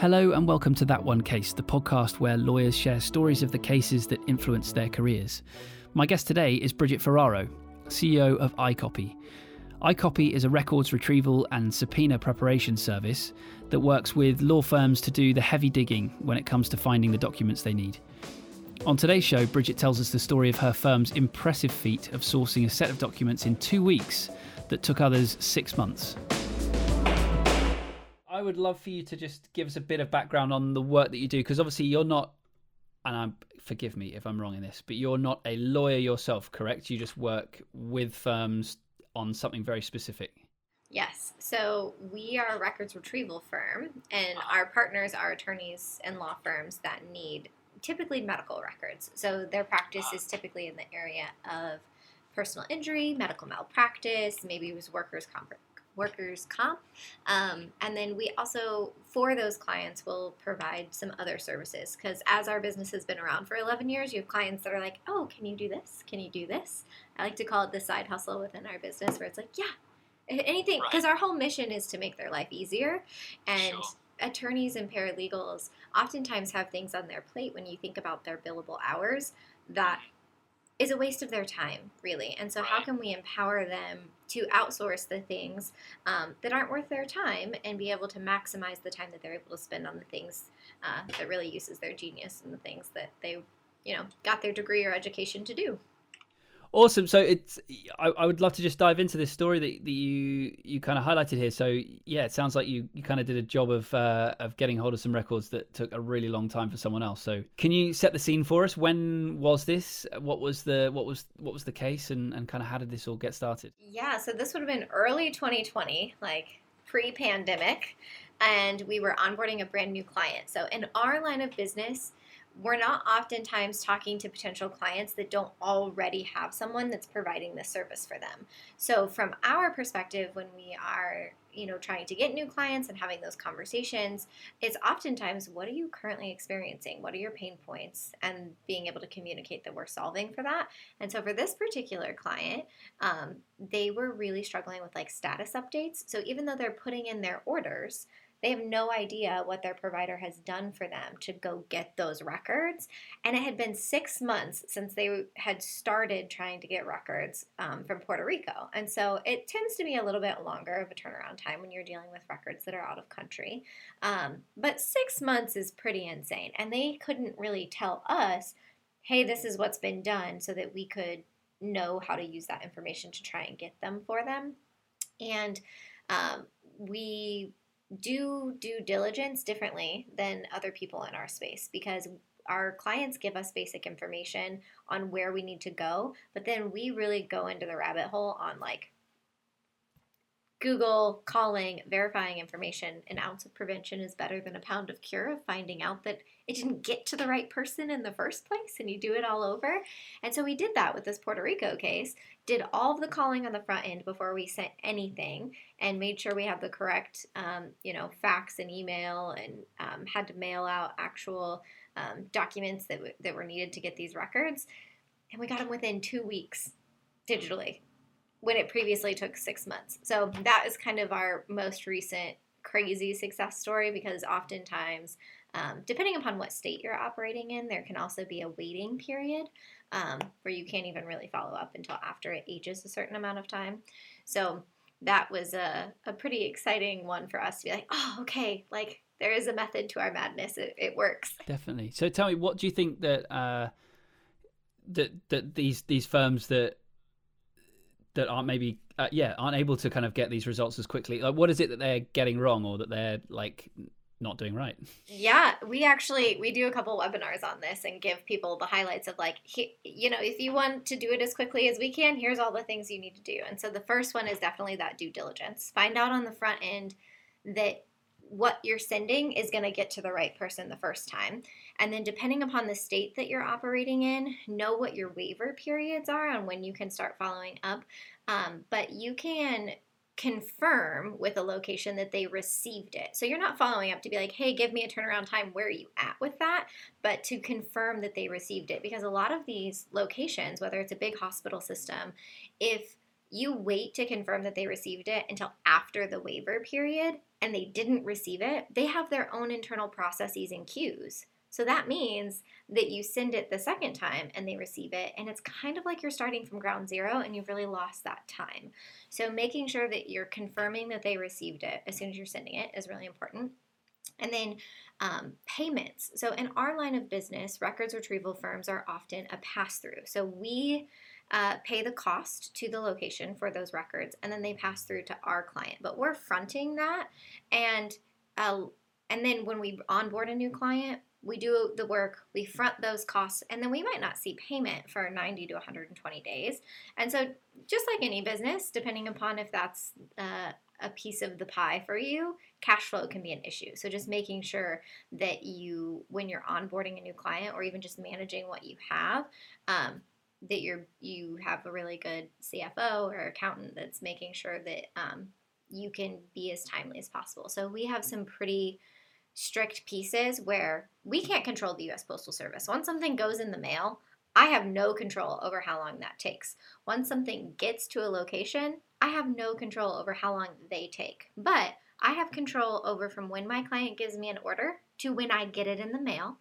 Hello, and welcome to That One Case, the podcast where lawyers share stories of the cases that influenced their careers. My guest today is Bridget Ferraro, CEO of iCopy. iCopy is a records retrieval and subpoena preparation service that works with law firms to do the heavy digging when it comes to finding the documents they need. On today's show, Bridget tells us the story of her firm's impressive feat of sourcing a set of documents in two weeks that took others six months. I would love for you to just give us a bit of background on the work that you do, because obviously you're not, and I'm, forgive me if I'm wrong in this, but you're not a lawyer yourself, correct? You just work with firms on something very specific. Yes. So we are a records retrieval firm, and ah. our partners are attorneys and law firms that need typically medical records. So their practice ah. is typically in the area of personal injury, medical malpractice, maybe it was workers' comp workers comp. Um, and then we also for those clients will provide some other services. Because as our business has been around for 11 years you have clients that are like oh can you do this? Can you do this? I like to call it the side hustle within our business where it's like yeah anything. Because right. our whole mission is to make their life easier. And sure. attorneys and paralegals oftentimes have things on their plate when you think about their billable hours that is a waste of their time, really. And so, how can we empower them to outsource the things um, that aren't worth their time and be able to maximize the time that they're able to spend on the things uh, that really uses their genius and the things that they, you know, got their degree or education to do? Awesome. So it's I, I, would love to just dive into this story that, that you you kind of highlighted here. So yeah, it sounds like you, you kind of did a job of uh, of getting hold of some records that took a really long time for someone else. So can you set the scene for us? When was this? What was the what was what was the case and, and kind of how did this all get started? Yeah, so this would have been early 2020, like pre-pandemic, and we were onboarding a brand new client. So in our line of business, we're not oftentimes talking to potential clients that don't already have someone that's providing this service for them. So from our perspective when we are, you know, trying to get new clients and having those conversations, it's oftentimes what are you currently experiencing? What are your pain points? And being able to communicate that we're solving for that. And so for this particular client, um, they were really struggling with like status updates. So even though they're putting in their orders, they have no idea what their provider has done for them to go get those records. And it had been six months since they had started trying to get records um, from Puerto Rico. And so it tends to be a little bit longer of a turnaround time when you're dealing with records that are out of country. Um, but six months is pretty insane. And they couldn't really tell us, hey, this is what's been done so that we could know how to use that information to try and get them for them. And um, we do due diligence differently than other people in our space because our clients give us basic information on where we need to go, but then we really go into the rabbit hole on like Google, calling, verifying information. An ounce of prevention is better than a pound of cure of finding out that it didn't get to the right person in the first place and you do it all over. And so we did that with this Puerto Rico case, did all of the calling on the front end before we sent anything and made sure we had the correct, um, you know, fax and email and um, had to mail out actual um, documents that, w- that were needed to get these records. And we got them within two weeks digitally when it previously took six months. So that is kind of our most recent crazy success story because oftentimes, um, depending upon what state you're operating in, there can also be a waiting period um, where you can't even really follow up until after it ages a certain amount of time. So that was a, a pretty exciting one for us to be like, oh, okay, like there is a method to our madness. It, it works. Definitely. So tell me, what do you think that uh, that that these these firms that that aren't maybe uh, yeah aren't able to kind of get these results as quickly. Like what is it that they're getting wrong or that they're like not doing right? Yeah we actually we do a couple webinars on this and give people the highlights of like he, you know if you want to do it as quickly as we can here's all the things you need to do. And so the first one is definitely that due diligence. Find out on the front end that what you're sending is going to get to the right person the first time. And then, depending upon the state that you're operating in, know what your waiver periods are on when you can start following up. Um, but you can confirm with a location that they received it. So you're not following up to be like, hey, give me a turnaround time. Where are you at with that? But to confirm that they received it. Because a lot of these locations, whether it's a big hospital system, if you wait to confirm that they received it until after the waiver period and they didn't receive it, they have their own internal processes and queues. So that means that you send it the second time and they receive it, and it's kind of like you're starting from ground zero and you've really lost that time. So making sure that you're confirming that they received it as soon as you're sending it is really important. And then um, payments. So in our line of business, records retrieval firms are often a pass through. So we uh, pay the cost to the location for those records, and then they pass through to our client. But we're fronting that, and uh, and then when we onboard a new client, we do the work, we front those costs, and then we might not see payment for 90 to 120 days. And so, just like any business, depending upon if that's uh, a piece of the pie for you, cash flow can be an issue. So, just making sure that you, when you're onboarding a new client or even just managing what you have, um, that you're you have a really good CFO or accountant that's making sure that um, you can be as timely as possible. So we have some pretty strict pieces where we can't control the US Postal Service. Once something goes in the mail, I have no control over how long that takes. Once something gets to a location, I have no control over how long they take. But I have control over from when my client gives me an order to when I get it in the mail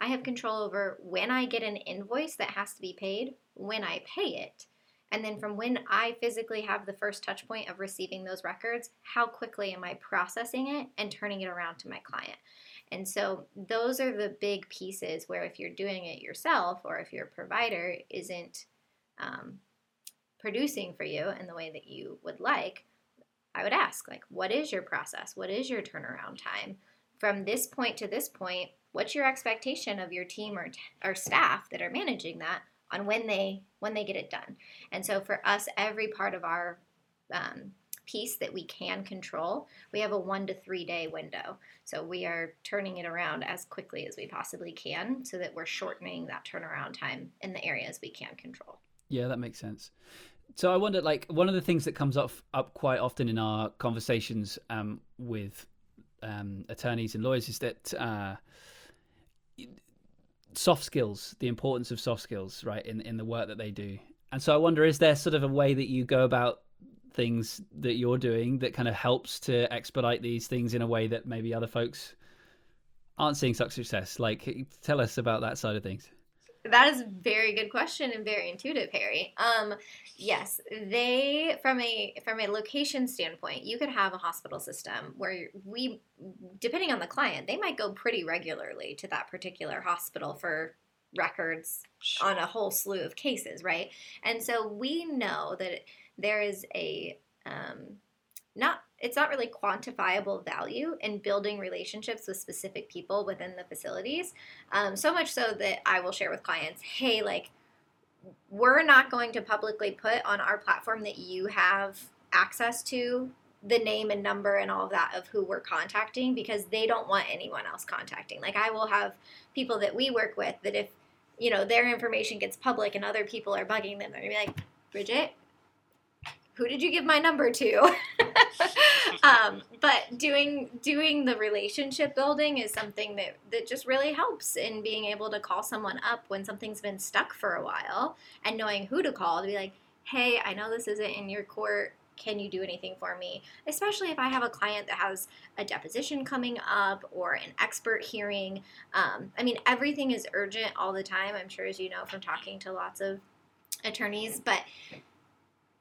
I have control over when I get an invoice that has to be paid, when I pay it, and then from when I physically have the first touch point of receiving those records, how quickly am I processing it and turning it around to my client? And so those are the big pieces where if you're doing it yourself or if your provider isn't um, producing for you in the way that you would like, I would ask, like, what is your process? What is your turnaround time? From this point to this point, what's your expectation of your team or, or staff that are managing that on when they when they get it done. And so for us every part of our um, piece that we can control we have a one to three day window. So we are turning it around as quickly as we possibly can so that we're shortening that turnaround time in the areas we can control. Yeah that makes sense. So i wonder like one of the things that comes up up quite often in our conversations um, with um, attorneys and lawyers is that uh, soft skills, the importance of soft skills, right, in in the work that they do. And so I wonder, is there sort of a way that you go about things that you're doing that kind of helps to expedite these things in a way that maybe other folks aren't seeing such success? Like, tell us about that side of things. That is very good question and very intuitive, Harry. Um, yes, they from a from a location standpoint, you could have a hospital system where we, depending on the client, they might go pretty regularly to that particular hospital for records on a whole slew of cases, right? And so we know that there is a um, not it's not really quantifiable value in building relationships with specific people within the facilities. Um, so much so that I will share with clients, hey, like, we're not going to publicly put on our platform that you have access to the name and number and all of that of who we're contacting because they don't want anyone else contacting. Like, I will have people that we work with that if, you know, their information gets public and other people are bugging them, they're gonna be like, Bridget, who did you give my number to? um, but doing doing the relationship building is something that that just really helps in being able to call someone up when something's been stuck for a while and knowing who to call to be like, hey, I know this isn't in your court. Can you do anything for me? Especially if I have a client that has a deposition coming up or an expert hearing. Um, I mean, everything is urgent all the time. I'm sure, as you know from talking to lots of attorneys, but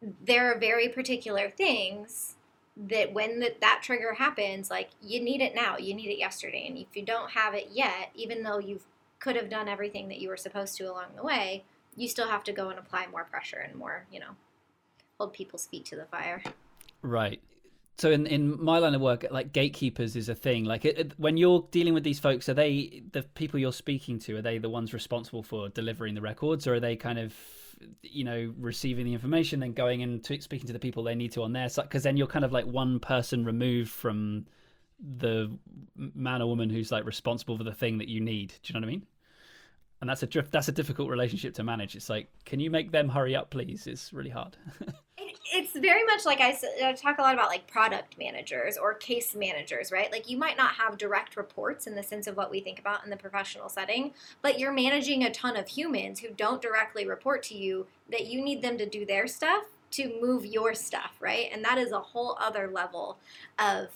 there are very particular things that when the, that trigger happens, like you need it now, you need it yesterday. And if you don't have it yet, even though you could have done everything that you were supposed to along the way, you still have to go and apply more pressure and more, you know, hold people's feet to the fire. Right. So in, in my line of work, like gatekeepers is a thing. Like it, it, when you're dealing with these folks, are they the people you're speaking to? Are they the ones responsible for delivering the records, or are they kind of you know receiving the information and going and speaking to the people they need to on their side because then you're kind of like one person removed from the man or woman who's like responsible for the thing that you need. Do you know what i mean? And that's a that's a difficult relationship to manage. It's like can you make them hurry up please? It's really hard it's very much like I, I, talk a lot about like product managers or case managers, right? Like you might not have direct reports in the sense of what we think about in the professional setting, but you're managing a ton of humans who don't directly report to you that you need them to do their stuff to move your stuff, right? And that is a whole other level of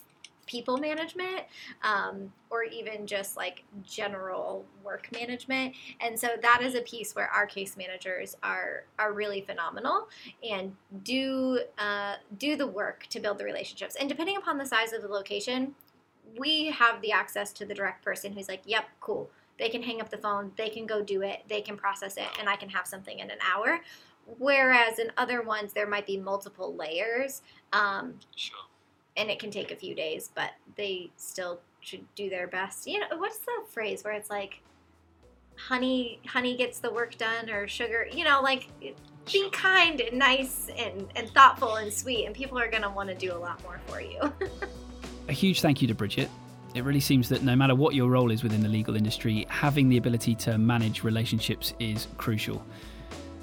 people management um, or even just like general work management. And so that is a piece where our case managers are are really phenomenal and do uh, do the work to build the relationships. And depending upon the size of the location we have the access to the direct person who's like yep cool. They can hang up the phone. They can go do it. They can process it and i can have something in an hour. Whereas in other ones there might be multiple layers um, Sure. And it can take a few days, but they still should do their best. You know, what's the phrase where it's like, honey, honey gets the work done, or sugar, you know, like be kind and nice and, and thoughtful and sweet, and people are going to want to do a lot more for you. A huge thank you to Bridget. It really seems that no matter what your role is within the legal industry, having the ability to manage relationships is crucial.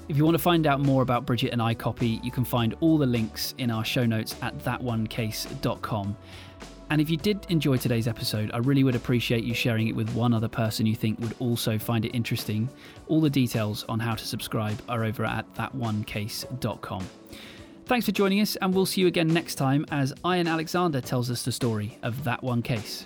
If you want to find out more about Bridget and iCopy, you can find all the links in our show notes at thatonecase.com. And if you did enjoy today's episode, I really would appreciate you sharing it with one other person you think would also find it interesting. All the details on how to subscribe are over at thatonecase.com. Thanks for joining us, and we'll see you again next time as Ian Alexander tells us the story of that one case.